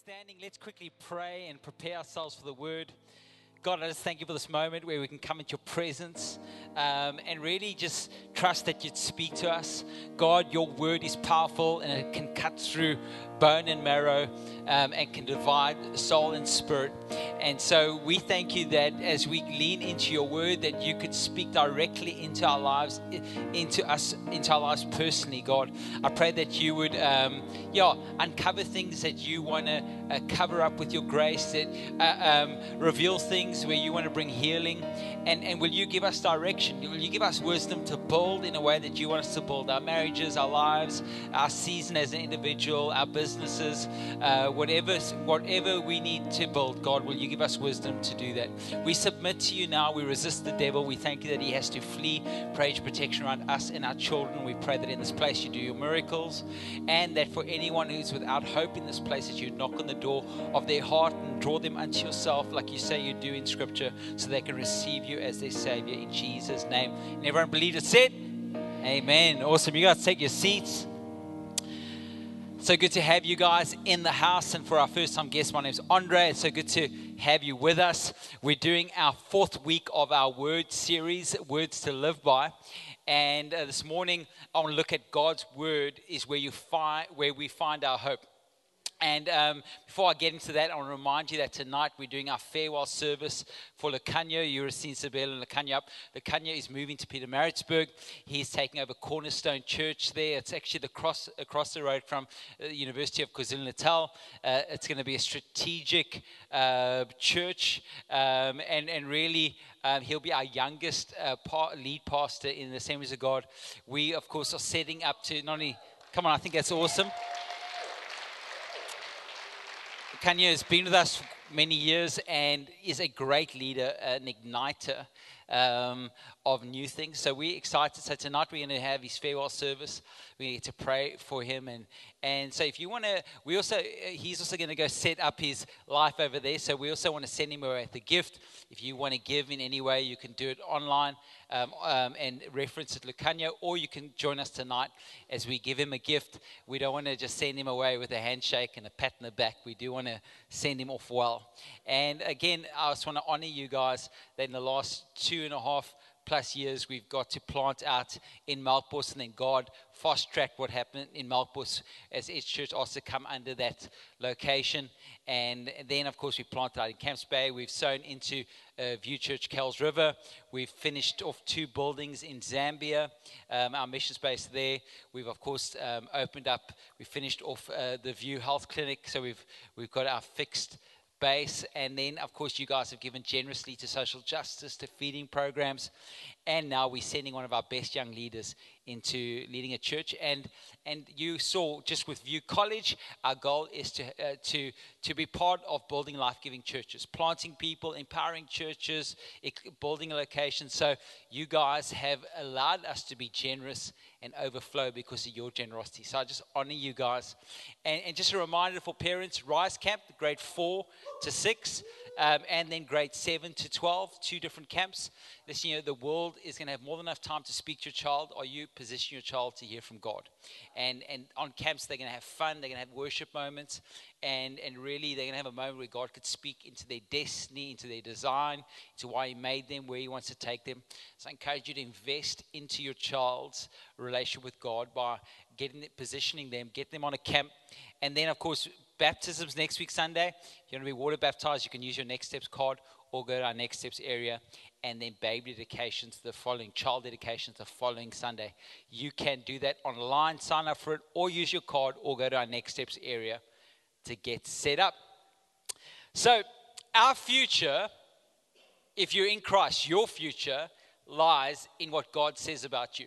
standing, let's quickly pray and prepare ourselves for the word. God, I just thank you for this moment where we can come into your presence um, and really just trust that you'd speak to us. God, your word is powerful and it can cut through bone and marrow um, and can divide soul and spirit. And so we thank you that as we lean into your word, that you could speak directly into our lives, into us, into our lives personally, God. I pray that you would, um, yeah, uncover things that you want to uh, cover up with your grace, that uh, um, reveal things where you want to bring healing. And, and will you give us direction? Will you give us wisdom to build in a way that you want us to build our marriages, our lives, our season as an individual, our businesses, uh, whatever, whatever we need to build, God, will you give us wisdom to do that? We submit to you now. We resist the devil. We thank you that he has to flee. Pray protection around us and our children. We pray that in this place you do your miracles and that for anyone who's without hope in this place, that you knock on the door of their heart and draw them unto yourself, like you say you do in Scripture, so they can receive you as their Savior in Jesus' name. And everyone believed it said, Amen. Awesome. You guys take your seats. So good to have you guys in the house. And for our first time guest, my name is Andre. It's so good to have you with us. We're doing our fourth week of our word series, Words to Live By. And uh, this morning, I want to look at God's word is where you find where we find our hope. And um, before I get into that, I want to remind you that tonight we're doing our farewell service for Lacanya. You have seen Sabelo and Lacanya up. Lacanya is moving to Pietermaritzburg. He's taking over Cornerstone Church there. It's actually the cross, across the road from the uh, University of KwaZulu-Natal. Uh, it's going to be a strategic uh, church um, and, and really um, he'll be our youngest uh, part, lead pastor in the Assemblies of God. We, of course, are setting up to not only, come on, I think that's awesome. Kanye has been with us for many years and is a great leader, an igniter. Um, of new things. So we're excited. So tonight we're going to have his farewell service. We need to pray for him, and and so if you want to, we also he's also going to go set up his life over there. So we also want to send him away the gift. If you want to give in any way, you can do it online um, um, and reference it Lucania, or you can join us tonight as we give him a gift. We don't want to just send him away with a handshake and a pat in the back. We do want to send him off well. And again, I just want to honor you guys that in the last two and a half plus years we've got to plant out in Melkbos and then God fast tracked what happened in Melkbos as Edge Church also come under that location. And then, of course, we planted out in Camps Bay. We've sown into uh, View Church, Kuils River. We've finished off two buildings in Zambia, um, our mission space there. We've, of course, um, opened up, we finished off uh, the View Health Clinic. So we've, we've got our fixed base. And then, of course, you guys have given generously to social justice, to feeding programs. And now we're sending one of our best young leaders into leading a church. And, and you saw just with View College, our goal is to, uh, to, to be part of building life giving churches, planting people, empowering churches, building a location. So you guys have allowed us to be generous and overflow because of your generosity. So I just honor you guys. And, and just a reminder for parents Rise Camp, grade four to six um, and then grade 7 to 12, two different camps. This year, the world is going to have more than enough time to speak to your child. Are you position your child to hear from God? And, and on camps, they're going to have fun, they're going to have worship moments, and, and really, they're going to have a moment where God could speak into their destiny, into their design, into why He made them, where He wants to take them. So I encourage you to invest into your child's relationship with God by getting it, positioning them, get them on a camp, and then, of course, baptisms next week, Sunday. If you want to be water baptized, you can use your Next Steps card or go to our Next Steps area. And then baby dedications the following, child dedications the following Sunday. You can do that online, sign up for it, or use your card, or go to our Next Steps area to get set up. So, our future, if you're in Christ, your future lies in what God says about you.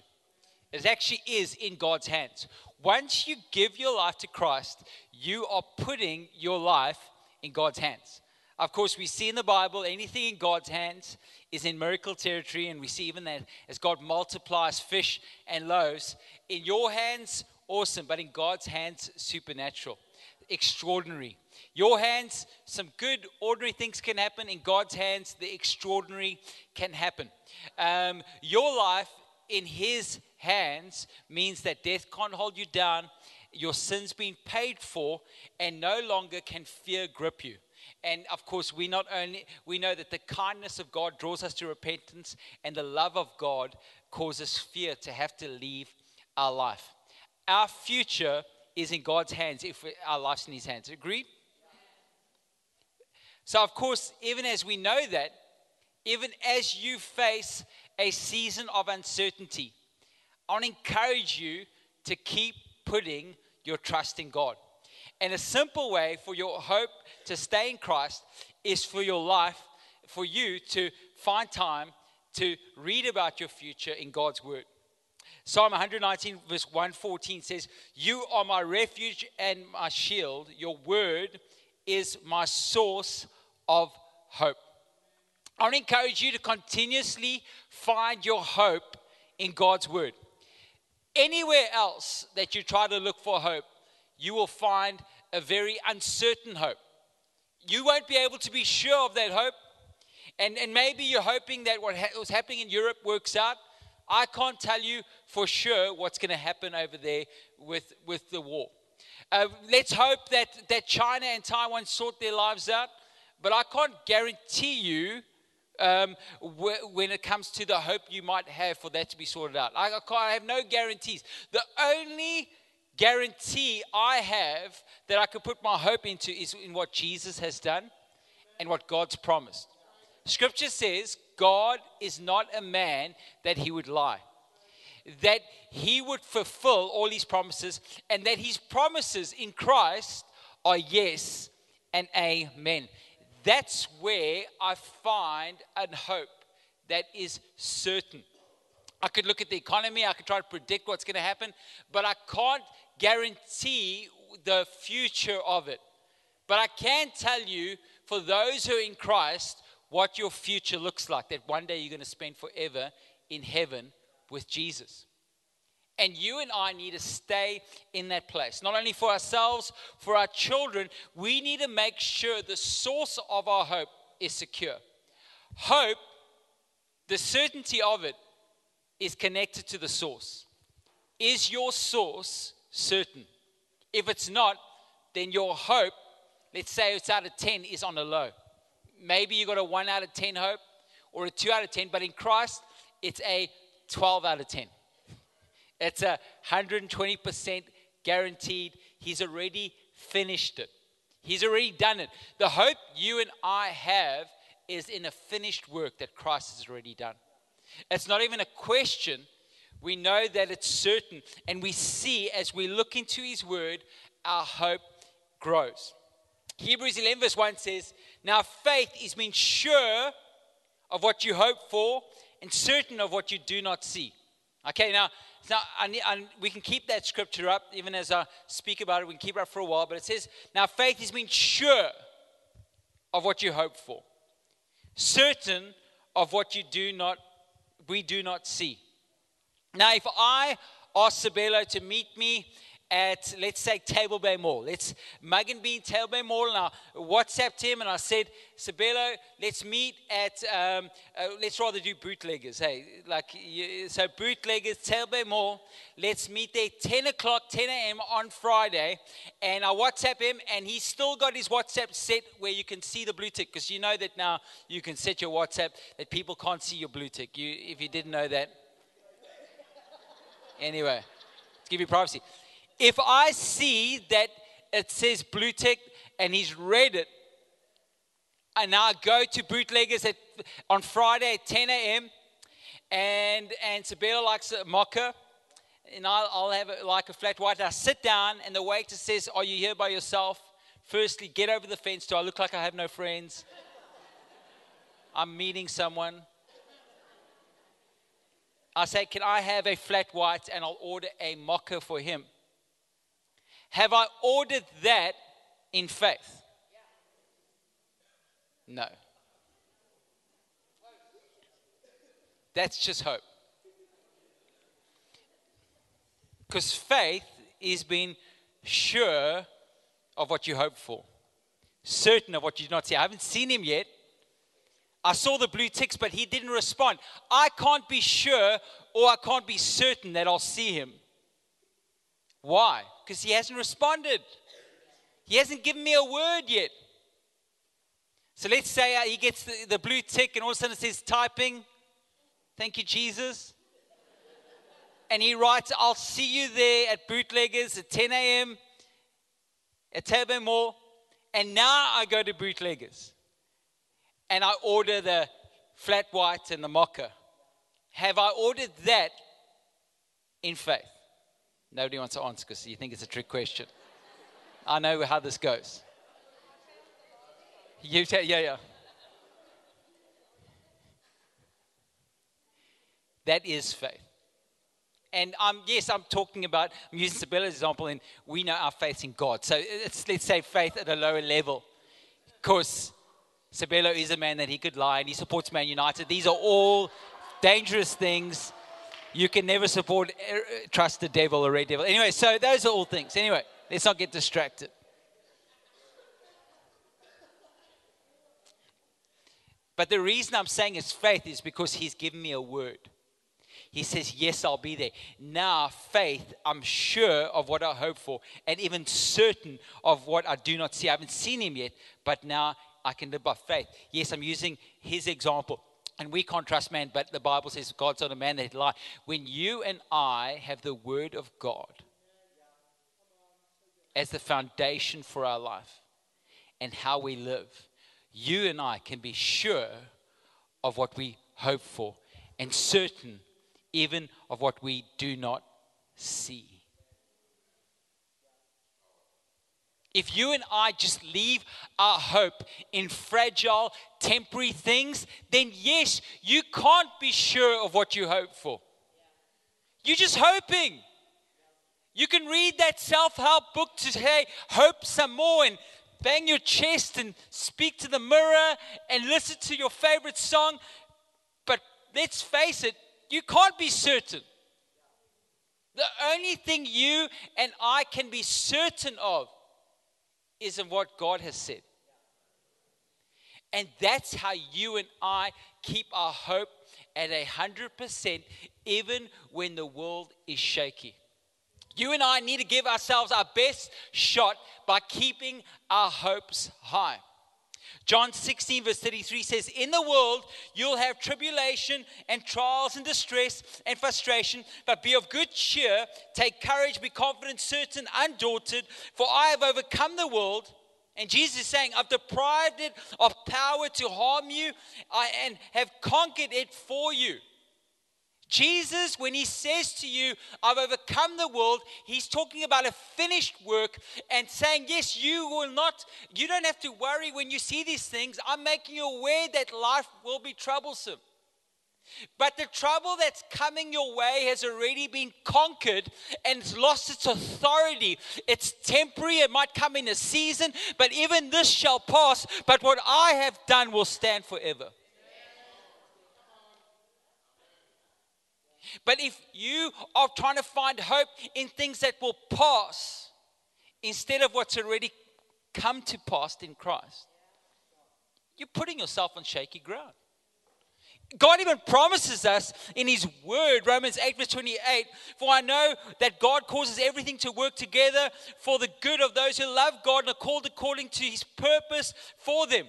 It actually is in God's hands. Once you give your life to Christ, you are putting your life in God's hands. Of course, we see in the Bible anything in God's hands is in miracle territory, and we see even that as God multiplies fish and loaves. In your hands, awesome, but in God's hands, supernatural, extraordinary. Your hands, some good, ordinary things can happen. In God's hands, the extraordinary can happen. Um, your life in His hands means that death can't hold you down. your sins being paid for, and no longer can fear grip you. And of course, we not only we know that the kindness of God draws us to repentance, and the love of God causes fear to have to leave our life. Our future is in God's hands if our life's in His hands. Agreed? So, of course, even as we know that, even as you face a season of uncertainty, I want to encourage you to keep putting your trust in God. And a simple way for your hope to stay in Christ is for your life, for you to find time to read about your future in God's Word. Psalm 119, verse 114 says, You are my refuge and my shield. Your word is my source of hope. I want to encourage you to continuously find your hope in God's word. Anywhere else that you try to look for hope, you will find a very uncertain hope. You won't be able to be sure of that hope. And, and maybe you're hoping that what ha- was happening in Europe works out. I can't tell you for sure what's going to happen over there with, with the war. Uh, let's hope that, that China and Taiwan sort their lives out, but I can't guarantee you um, wh- when it comes to the hope you might have for that to be sorted out. I, I have no guarantees. The only guarantee I have that I can put my hope into is in what Jesus has done and what God's promised. Scripture says God is not a man that he would lie, that he would fulfill all his promises, and that his promises in Christ are yes and amen. That's where I find a hope that is certain. I could look at the economy, I could try to predict what's going to happen, but I can't guarantee the future of it. But I can tell you, for those who are in Christ, what your future looks like, that one day you're going to spend forever in heaven with Jesus. And you and I need to stay in that place. Not only for ourselves, for our children, we need to make sure the source of our hope is secure. Hope, the certainty of it, is connected to the source. Is your source certain? If it's not, then your hope, let's say it's out of 10, is on a low. Maybe you got a 1 out of 10 hope or a 2 out of 10, but in Christ, it's a 12 out of 10. It's a 120% guaranteed. He's already finished it. He's already done it. The hope you and I have is in a finished work that Christ has already done. It's not even a question. We know that it's certain. And we see as we look into His Word, our hope grows. Hebrews 11, verse 1 says, Now faith is being sure of what you hope for and certain of what you do not see. Okay, now, now I, need, I, we can keep that scripture up even as I speak about it. We can keep it up for a while, but it says, Now faith is being sure of what you hope for, certain of what you do not, we do not see. Now, if I ask Sabelo to meet me at, let's say, Table Bay Mall. Let's Mugg and Bean Table Bay Mall. And I WhatsApped him and I said, Sabelo, let's meet at, um, uh, let's rather do bootleggers. Hey, like, so bootleggers, Table Bay Mall. Let's meet there 10 o'clock, 10 a.m. on Friday. And I WhatsApp him and he's still got his WhatsApp set where you can see the blue tick because you know that now you can set your WhatsApp that people can't see your blue tick. You, if you didn't know that. Anyway, to give you privacy if I see that it says blue tick and he's read it, and I go to bootleggers at, on Friday at 10 a.m. and and Sabelo likes a mocha, and I'll, I'll have a, like a flat white. I sit down and the waiter says, "Are you here by yourself?" Firstly, get over the fence. Do I look like I have no friends? I'm meeting someone. I say, Can I have a flat white? And I'll order a mocha for him. Have I ordered that in faith? No. That's just hope. Because faith is being sure of what you hope for, certain of what you do not see. I haven't seen him yet. I saw the blue ticks, but he didn't respond. I can't be sure or I can't be certain that I'll see him. Why? Because he hasn't responded. He hasn't given me a word yet. So let's say uh, he gets the, the blue tick and all of a sudden it says typing. Thank you, Jesus. And he writes, I'll see you there at Bootleggers at 10 a.m. at Table Bay Mall. And now I go to Bootleggers and I order the flat white and the mocha. Have I ordered that in faith? Nobody wants to answer because you think it's a trick question. I know how this goes. You tell, yeah, yeah. That is faith. And um, yes, I'm talking about, I'm using Sabelo's example, and we know our faith in God. So it's, let's say faith at a lower level. Because Sabelo is a man that he could lie and he supports Man United. These are all dangerous things. You can never support, uh, trust the devil or red devil. Anyway, so those are all things. Anyway, let's not get distracted. But the reason I'm saying it's faith is because he's given me a word. He says, Yes, I'll be there. Now, faith, I'm sure of what I hope for, and even certain of what I do not see. I haven't seen him yet, but now I can live by faith. Yes, I'm using his example. And we can't trust man, but the Bible says God's not a man that he lie. When you and I have the word of God as the foundation for our life and how we live, you and I can be sure of what we hope for and certain even of what we do not see. If you and I just leave our hope in fragile, temporary things, then yes, you can't be sure of what you hope for. You're just hoping. You can read that self help book to say, hope some more and bang your chest and speak to the mirror and listen to your favorite song. But let's face it, you can't be certain. The only thing you and I can be certain of is in what God has said. And that's how you and I keep our hope at a hundred percent, even when the world is shaky. You and I need to give ourselves our best shot by keeping our hopes high. John 16, verse 33 says, In the world you'll have tribulation and trials and distress and frustration, but be of good cheer. Take courage, be confident, certain, undaunted, for I have overcome the world. And Jesus is saying, I've deprived it of power to harm you and have conquered it for you. Jesus, when he says to you, I've overcome the world, he's talking about a finished work and saying, Yes, you will not, you don't have to worry when you see these things. I'm making you aware that life will be troublesome. But the trouble that's coming your way has already been conquered and it's lost its authority. It's temporary, it might come in a season, but even this shall pass. But what I have done will stand forever. But if you are trying to find hope in things that will pass instead of what's already come to pass in Christ, you're putting yourself on shaky ground. God even promises us in His Word, Romans 8, verse 28, for I know that God causes everything to work together for the good of those who love God and are called according to His purpose for them.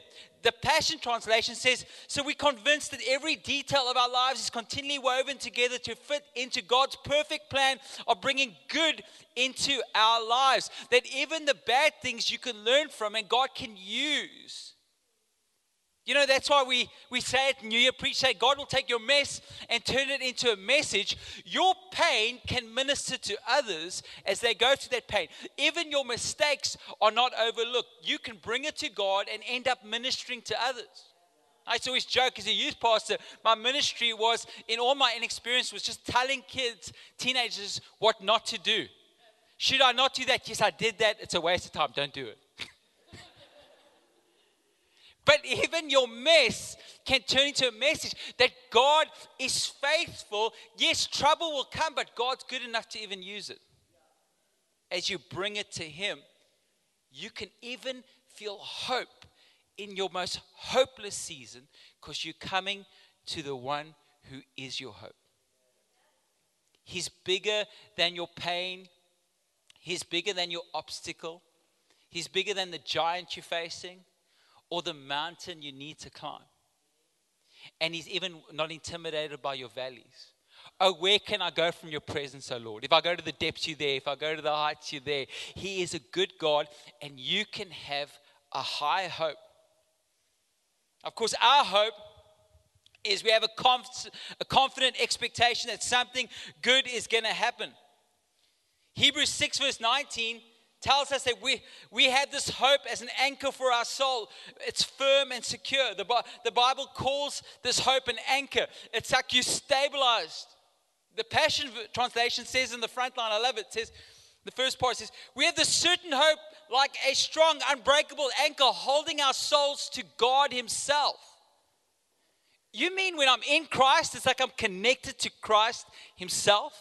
The Passion Translation says, So we're convinced that every detail of our lives is continually woven together to fit into God's perfect plan of bringing good into our lives. That even the bad things you can learn from and God can use you know, that's why we, we say it New Year preach, that God will take your mess and turn it into a message. Your pain can minister to others as they go through that pain. Even your mistakes are not overlooked. You can bring it to God and end up ministering to others. I used to always joke as a youth pastor, my ministry was, in all my inexperience, was just telling kids, teenagers, what not to do. Should I not do that? Yes, I did that. It's a waste of time. Don't do it. But even your mess can turn into a message that God is faithful. Yes, trouble will come, but God's good enough to even use it. As you bring it to Him, you can even feel hope in your most hopeless season because you're coming to the one who is your hope. He's bigger than your pain, He's bigger than your obstacle, He's bigger than the giant you're facing or the mountain you need to climb. And He's even not intimidated by your valleys. Oh, where can I go from your presence, oh Lord? If I go to the depths, you're there. If I go to the heights, you're there. He is a good God, and you can have a high hope. Of course, our hope is we have a, conf- a confident expectation that something good is going to happen. Hebrews 6, verse 19 tells us that we, we have this hope as an anchor for our soul. It's firm and secure. The, the Bible calls this hope an anchor. It's like you stabilized. The Passion Translation says in the front line, I love it, it says, the first part says, We have this certain hope like a strong, unbreakable anchor holding our souls to God Himself. You mean when I'm in Christ, it's like I'm connected to Christ Himself?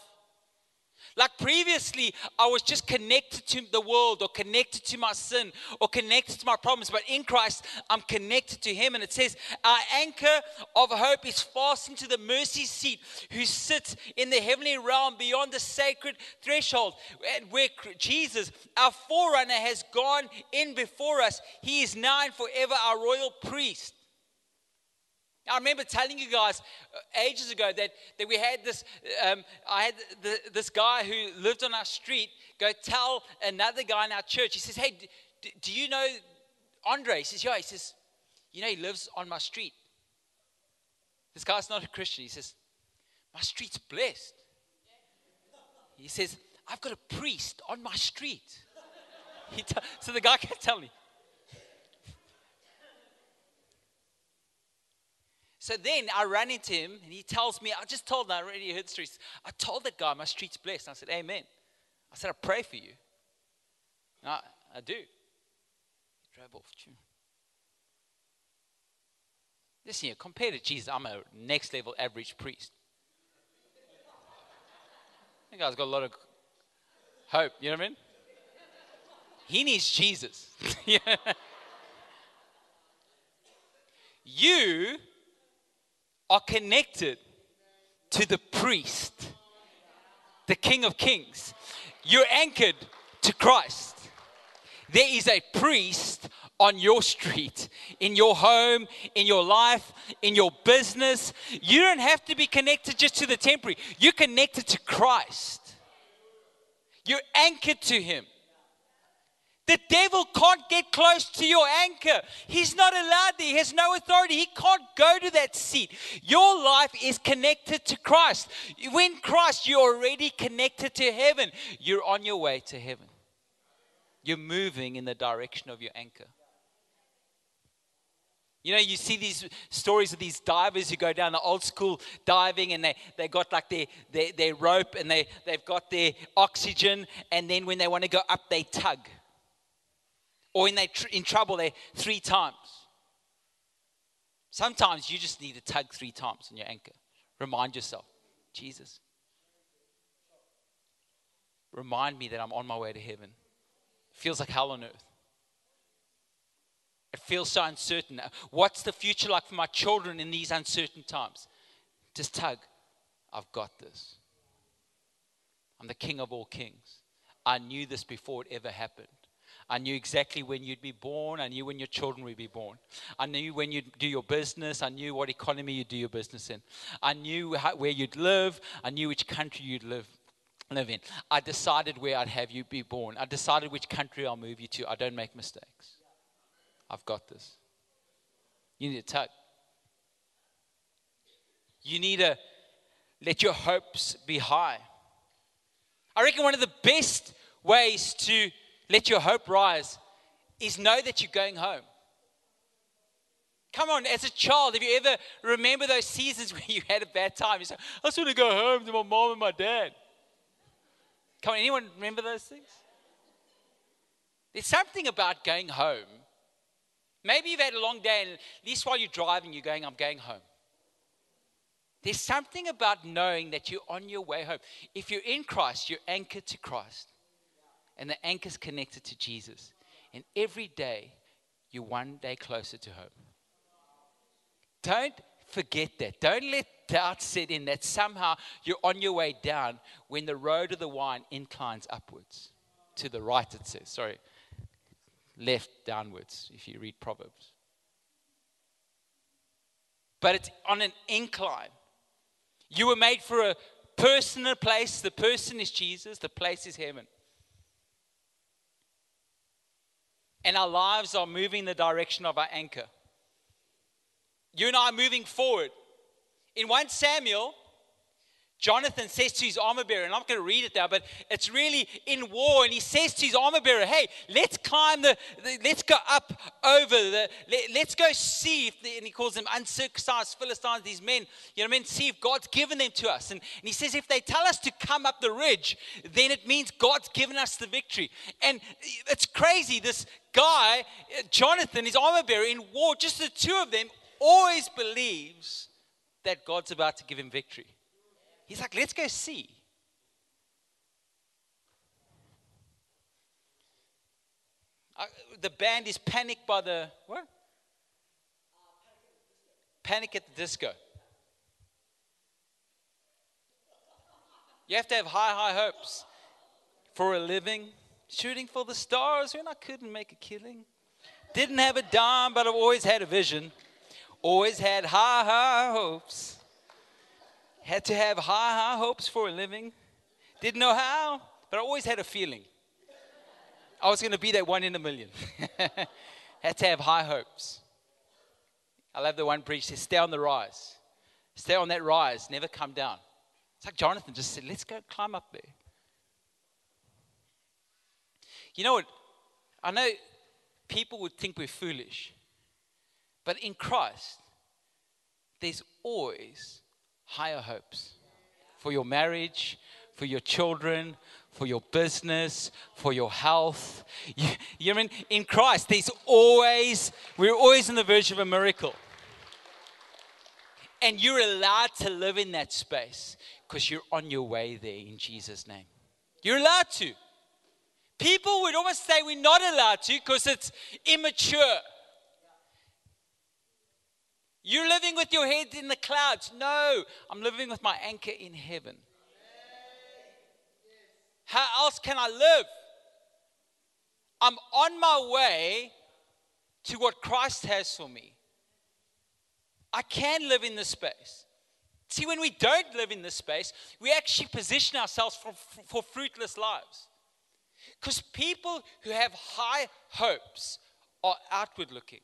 Like previously, I was just connected to the world or connected to my sin or connected to my problems. But in Christ, I'm connected to Him. And it says, Our anchor of hope is fastened to the mercy seat who sits in the heavenly realm beyond the sacred threshold. And where Jesus, our forerunner, has gone in before us, He is now and forever our royal priest. I remember telling you guys uh, ages ago that, that we had this, um, I had the, this guy who lived on our street go tell another guy in our church. He says, Hey, d- do you know Andre? He says, Yeah. He says, You know, he lives on my street. This guy's not a Christian. He says, My street's blessed. He says, I've got a priest on my street. T- so the guy can't tell me. So then I ran into him and he tells me, I just told him, I already heard streets. I told that guy, my street's blessed. And I said, Amen. I said, I pray for you. And I, I do. He drove off. Listen here, compared to Jesus, I'm a next level average priest. That guy's got a lot of hope, you know what I mean? He needs Jesus. you are connected to the priest, the King of Kings. You're anchored to Christ. There is a priest on your street, in your home, in your life, in your business. You don't have to be connected just to the temporary, you're connected to Christ. You're anchored to Him. The devil can't get close to your anchor. He's not allowed there. He has no authority. He can't go to that seat. Your life is connected to Christ. When Christ, you're already connected to heaven. You're on your way to heaven. You're moving in the direction of your anchor. You know, you see these stories of these divers who go down the old school diving and they, they got like their, their, their rope and they, they've got their oxygen, and then when they want to go up, they tug or when they're tr- in trouble, they three times. Sometimes you just need to tug three times on your anchor. Remind yourself, Jesus, remind me that I'm on my way to heaven. It feels like hell on earth. It feels so uncertain. What's the future like for my children in these uncertain times? Just tug. I've got this. I'm the king of all kings. I knew this before it ever happened. I knew exactly when you'd be born. I knew when your children would be born. I knew when you'd do your business. I knew what economy you'd do your business in. I knew how, where you'd live. I knew which country you'd live, live in. I decided where I'd have you be born. I decided which country I'll move you to. I don't make mistakes. I've got this. You need to tug. You need to let your hopes be high. I reckon one of the best ways to let your hope rise is know that you're going home. Come on, as a child, have you ever remember those seasons where you had a bad time? You say, I just want to go home to my mom and my dad. Come on, anyone remember those things? There's something about going home. Maybe you've had a long day, and at least while you're driving, you're going, I'm going home. There's something about knowing that you're on your way home. If you're in Christ, you're anchored to Christ and the anchor's connected to Jesus. And every day, you're one day closer to home. Don't forget that. Don't let doubt set in that somehow you're on your way down when the road of the wine inclines upwards. to the right, it says. Sorry. Left downwards, if you read Proverbs. But it's on an incline. You were made for a person, and a place. The person is Jesus, the place is heaven. And our lives are moving the direction of our anchor. You and I are moving forward. In 1 Samuel, Jonathan says to his armor bearer, and I'm not going to read it now, but it's really in war, and he says to his armor bearer, "Hey, let's climb the, the let's go up over the, let, us go see if," the, and he calls them uncircumcised Philistines, these men, you know, what I mean? see if God's given them to us, and, and he says, if they tell us to come up the ridge, then it means God's given us the victory, and it's crazy. This guy, Jonathan, his armor bearer in war, just the two of them, always believes that God's about to give him victory. He's like, let's go see. Uh, the band is panicked by the what? Panic at the Disco. You have to have high, high hopes for a living, shooting for the stars when I couldn't make a killing. Didn't have a dime, but I've always had a vision. Always had high, high hopes. Had to have high, high hopes for a living. Didn't know how, but I always had a feeling. I was going to be that one in a million. had to have high hopes. I love the one preach says, stay on the rise. Stay on that rise, never come down. It's like Jonathan just said, let's go climb up there. You know what? I know people would think we're foolish, but in Christ, there's always higher hopes for your marriage, for your children, for your business, for your health. You, you mean in Christ, there's always, we're always on the verge of a miracle. And you're allowed to live in that space because you're on your way there in Jesus' name. You're allowed to. People would almost say we're not allowed to because it's immature. You're living with your head in the clouds. No, I'm living with my anchor in heaven. How else can I live? I'm on my way to what Christ has for me. I can live in this space. See, when we don't live in this space, we actually position ourselves for, for fruitless lives. Because people who have high hopes are outward looking.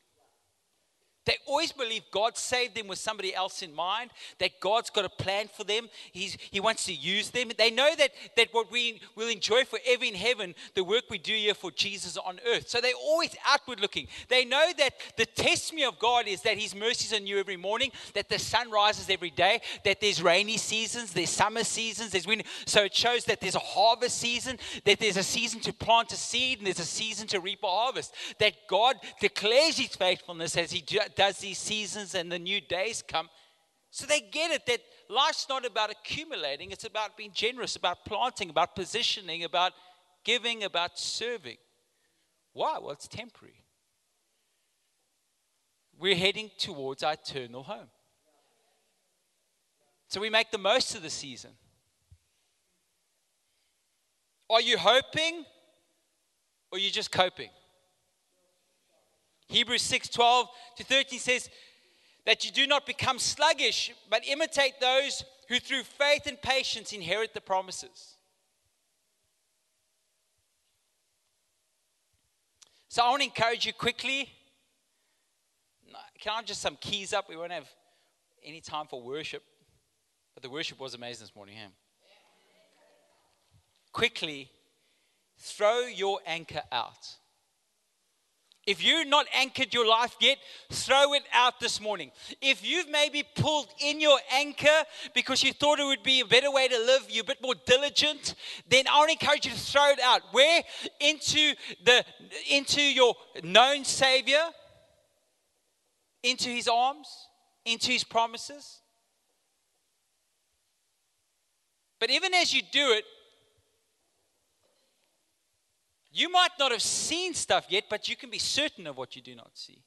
They always believe God saved them with somebody else in mind, that God's got a plan for them. He's, he wants to use them. They know that, that what we will enjoy forever in heaven, the work we do here for Jesus on earth. So they're always outward looking. They know that the testimony of God is that His mercies are new every morning, that the sun rises every day, that there's rainy seasons, there's summer seasons, there's winter. So it shows that there's a harvest season, that there's a season to plant a seed, and there's a season to reap a harvest. That God declares His faithfulness as He does these seasons and the new days come. So they get it that life's not about accumulating, it's about being generous, about planting, about positioning, about giving, about serving. Why? Well, it's temporary. We're heading towards our eternal home. So we make the most of the season. Are you hoping or are you just coping? Hebrews 6 12 to 13 says that you do not become sluggish, but imitate those who through faith and patience inherit the promises. So I want to encourage you quickly. Can I just some keys up? We won't have any time for worship. But the worship was amazing this morning, huh? Quickly, throw your anchor out. If you've not anchored your life yet, throw it out this morning. If you've maybe pulled in your anchor because you thought it would be a better way to live, you're a bit more diligent, then I to encourage you to throw it out. Where? Into the into your known Savior, into his arms, into his promises. But even as you do it, you might not have seen stuff yet, but you can be certain of what you do not see.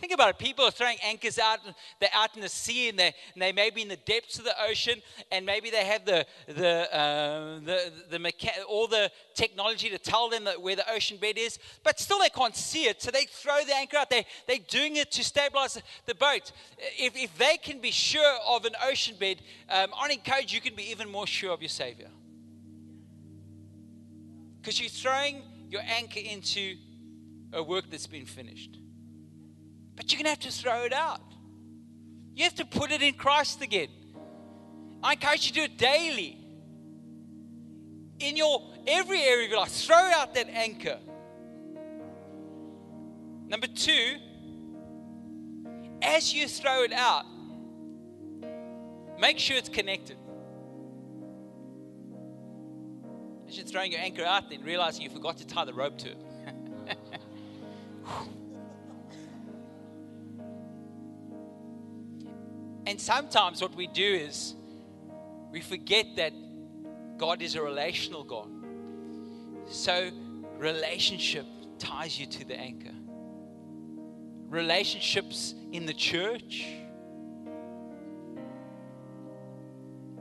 Think about it. People are throwing anchors out. They're out in the sea, and they and they may be in the depths of the ocean, and maybe they have the the uh, the the mecha- all the technology to tell them that where the ocean bed is, but still they can't see it. So they throw the anchor out. They they're doing it to stabilize the boat. If if they can be sure of an ocean bed, um, I encourage you can be even more sure of your Savior, because you're throwing your anchor into a work that's been finished. But you're going to have to throw it out. You have to put it in Christ again. I encourage you to do it daily. In your every area of your life, throw out that anchor. Number two, as you throw it out, make sure it's connected. You're throwing your anchor out, then realizing you forgot to tie the rope to it. And sometimes what we do is we forget that God is a relational God. So, relationship ties you to the anchor. Relationships in the church,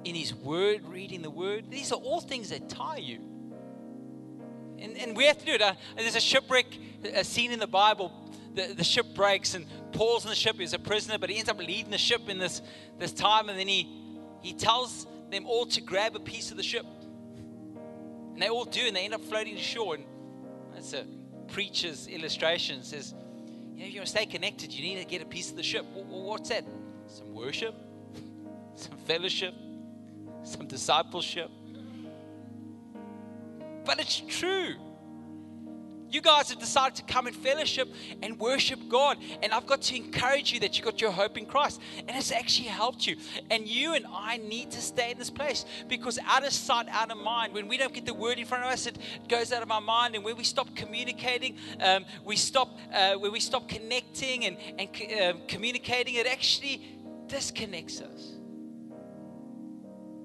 in His Word, reading the Word, these are all things that tie you. And, and we have to do it. Uh, there's a shipwreck a scene in the Bible the, the ship breaks and Paul's in the ship. He's a prisoner, but he ends up leading the ship in this, this time. And then he, he tells them all to grab a piece of the ship. And they all do, and they end up floating to shore. And that's a preacher's illustration. It says, you know, if you want to stay connected, you need to get a piece of the ship. What's that? Some worship, some fellowship, some discipleship. But it's true. You guys have decided to come in fellowship and worship God. And I've got to encourage you that you got your hope in Christ. And it's actually helped you. And you and I need to stay in this place because out of sight, out of mind, when we don't get the word in front of us, it goes out of our mind. And when we stop communicating, um, we stop, uh, when we stop connecting and, and uh, communicating, it actually disconnects us.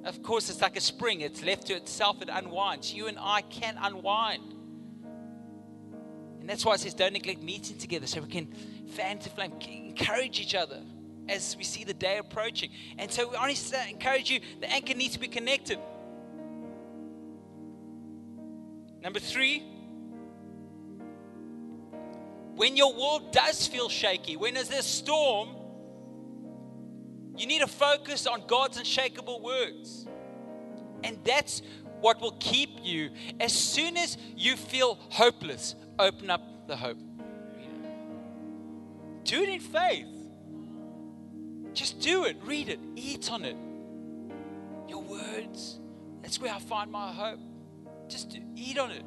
Of course, it's like a spring, it's left to itself, it unwinds. You and I can unwind. And that's why it says don't neglect meeting together so we can fan to flame, encourage each other as we see the day approaching. And so we only encourage you, the anchor needs to be connected. Number three, when your world does feel shaky, when there's a storm, you need to focus on God's unshakable words. And that's what will keep you. As soon as you feel hopeless, open up the hope. Do it in faith. Just do it, read it, eat on it. Your words, that's where I find my hope. Just do, eat on it.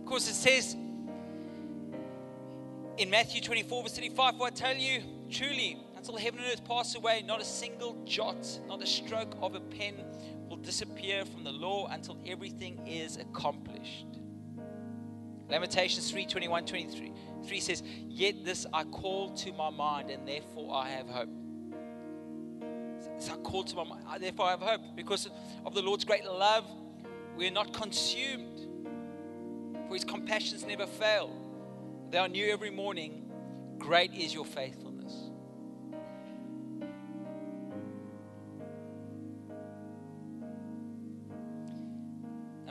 Of course, it says in Matthew 24, verse 35, For I tell you, truly, until heaven and earth pass away, not a single jot, not a stroke of a pen will disappear from the law until everything is accomplished. Lamentations 3 21 23 3 says, Yet this I call to my mind, and therefore I have hope. So I call to my mind, therefore I have hope. Because of the Lord's great love, we are not consumed. For his compassions never fail. They are new every morning. Great is your faithfulness.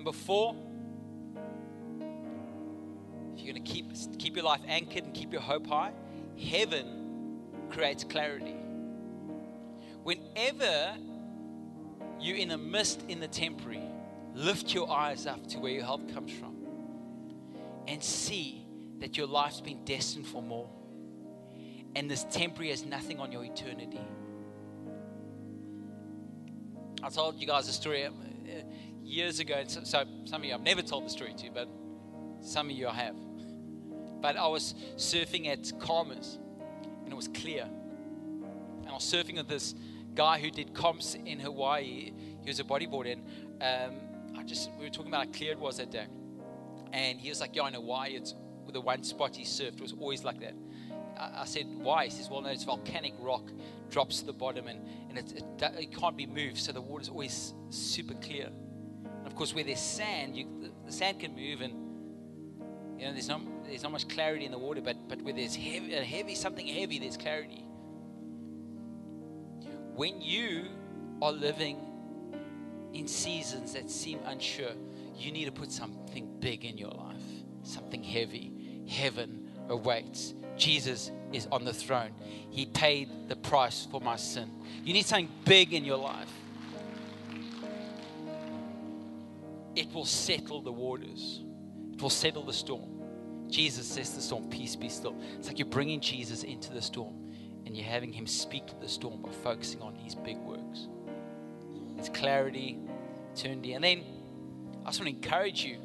Number four, you're going to keep, keep your life anchored and keep your hope high, heaven creates clarity. Whenever you're in a mist in the temporary, lift your eyes up to where your help comes from and see that your life's been destined for more. And this temporary has nothing on your eternity. I told you guys a story uh, years ago. So, some of you, I've never told the story to, but some of you I have. But I was surfing at Calmers and it was clear. And I was surfing with this guy who did comps in Hawaii. He was a bodyboarder. And um, I just, we were talking about how clear it was that day. And he was like, Yeah, in Hawaii, it's the one spot he surfed was always like that. I, I said, Why? He says, Well, no, it's volcanic rock drops to the bottom and, and it, it, it can't be moved. So the water's always super clear. And of course, where there's sand, you, the, sand can move and you know, there's no, there's not much clarity in the water, but, but where there's heavy, heavy, something heavy, there's clarity. When you are living in seasons that seem unsure, you need to put something big in your life, something heavy. Heaven awaits. Jesus is on the throne. He paid the price for my sin. You need something big in your life. It will settle the waters, it will settle the storm. Jesus says to the storm, Peace be still. It's like you're bringing Jesus into the storm and you're having him speak to the storm by focusing on his big works. It's clarity, eternity. And then I just want to encourage you.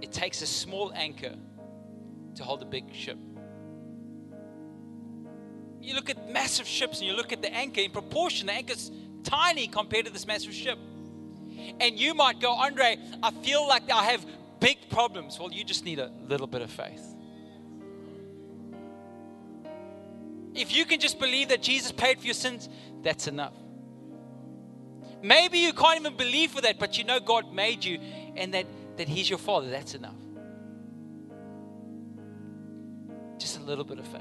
It takes a small anchor to hold a big ship. You look at massive ships and you look at the anchor in proportion, the anchor's tiny compared to this massive ship. And you might go, Andre, I feel like I have big problems. Well, you just need a little bit of faith. If you can just believe that Jesus paid for your sins, that's enough. Maybe you can't even believe for that, but you know God made you and that, that He's your Father. That's enough. Just a little bit of faith.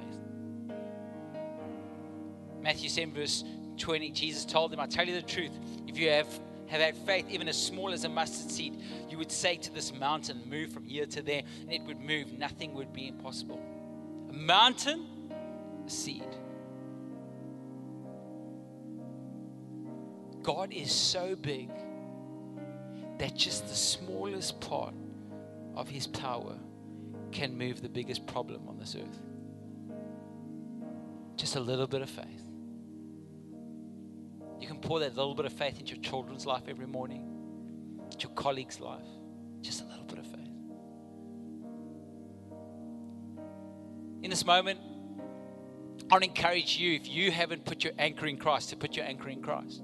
Matthew 7, verse 20, Jesus told them, I tell you the truth. If you have, have had faith, even as small as a mustard seed, you would say to this mountain, Move from here to there, and it would move. Nothing would be impossible. A mountain a seed. God is so big that just the smallest part of his power can move the biggest problem on this earth. Just a little bit of faith. You can pour that little bit of faith into your children's life every morning, into your colleague's life. Just a little bit of faith. In this moment, I want to encourage you, if you haven't put your anchor in Christ, to put your anchor in Christ.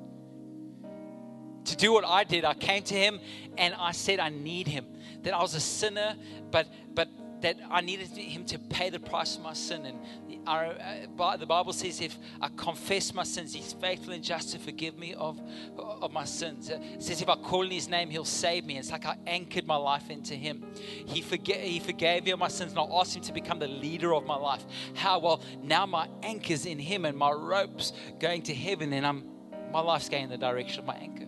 To do what I did, I came to Him and I said, I need Him. That I was a sinner, but but that I needed Him to pay the price of my sin. And uh, the Bible says, if I confess my sins, He's faithful and just to forgive me of, of my sins. It says, if I call in His name, He'll save me. It's like I anchored my life into Him. He, forga- he forgave me of my sins, and I asked Him to become the leader of my life. How? Well, now my anchor's in Him, and my rope's going to heaven, and I'm, my life's going in the direction of my anchor.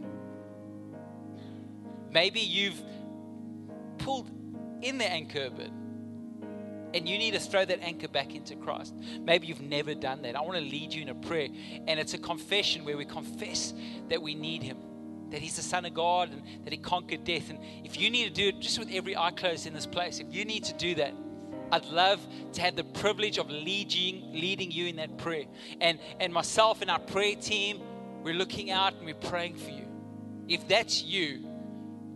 Maybe you've pulled in the anchor bit and you need to throw that anchor back into Christ. Maybe you've never done that. I want to lead you in a prayer, and it's a confession where we confess that we need Him, that He's the Son of God, and that He conquered death. And if you need to do it, just with every eye closed in this place, if you need to do that, I'd love to have the privilege of leading, leading you in that prayer. And, and myself and our prayer team, we're looking out and we're praying for you. If that's you,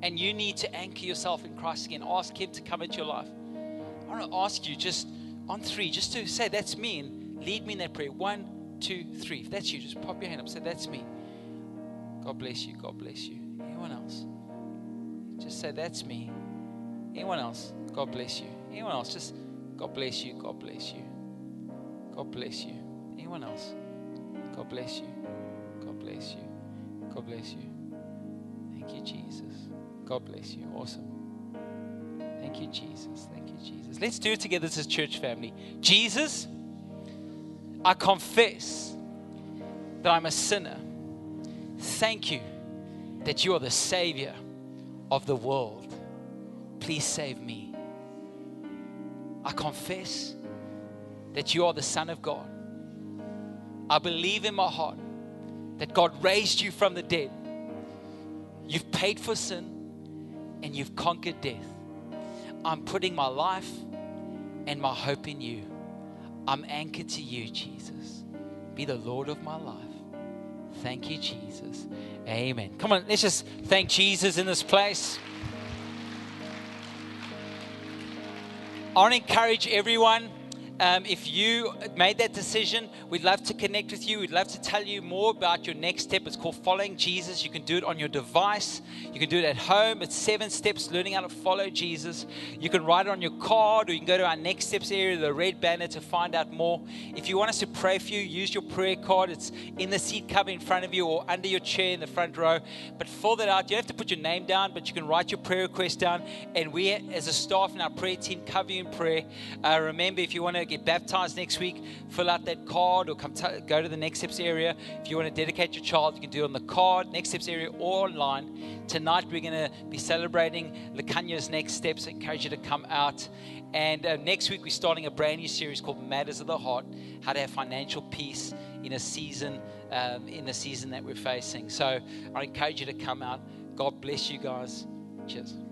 and you need to anchor yourself in Christ again, ask Him to come into your life. Want to ask you just on three, just to say, That's me, and lead me in that prayer. One, two, three. If that's you, just pop your hand up. Say, That's me. God bless you. God bless you. Anyone else? Just say, That's me. Anyone else? God bless you. Anyone else? Just God bless you. God bless you. God bless you. Anyone else? God bless you. God bless you. God bless you. Thank you, Jesus. God bless you. Awesome. Thank you, Jesus. Thank you, Jesus. Let's do it together as a church family. Jesus, I confess that I'm a sinner. Thank you that you are the Savior of the world. Please save me. I confess that you are the Son of God. I believe in my heart that God raised you from the dead. You've paid for sin and you've conquered death. I'm putting my life and my hope in you. I'm anchored to you, Jesus. Be the Lord of my life. Thank you, Jesus. Amen. Come on, let's just thank Jesus in this place. I want to encourage everyone um, if you made that decision, we'd love to connect with you. We'd love to tell you more about your next step. It's called Following Jesus. You can do it on your device, you can do it at home. It's seven steps learning how to follow Jesus. You can write it on your card, or you can go to our next steps area, the red banner, to find out more. If you want us to pray for you, use your prayer card. It's in the seat cover in front of you or under your chair in the front row. But fill that out. You have to put your name down, but you can write your prayer request down. And we, as a staff and our prayer team, cover you in prayer. Uh, remember, if you want to get baptized next week, fill out that card or come t- go to the Next Steps area. If you want to dedicate your child, you can do it on the card, Next Steps area, or online. Tonight, we're going to be celebrating Lakanya's Next Steps. I encourage you to come out. And uh, next week, we're starting a brand new series called Matters of the Heart How to Have Financial Peace in a Season. Um, in the season that we're facing. So I encourage you to come out. God bless you guys. Cheers.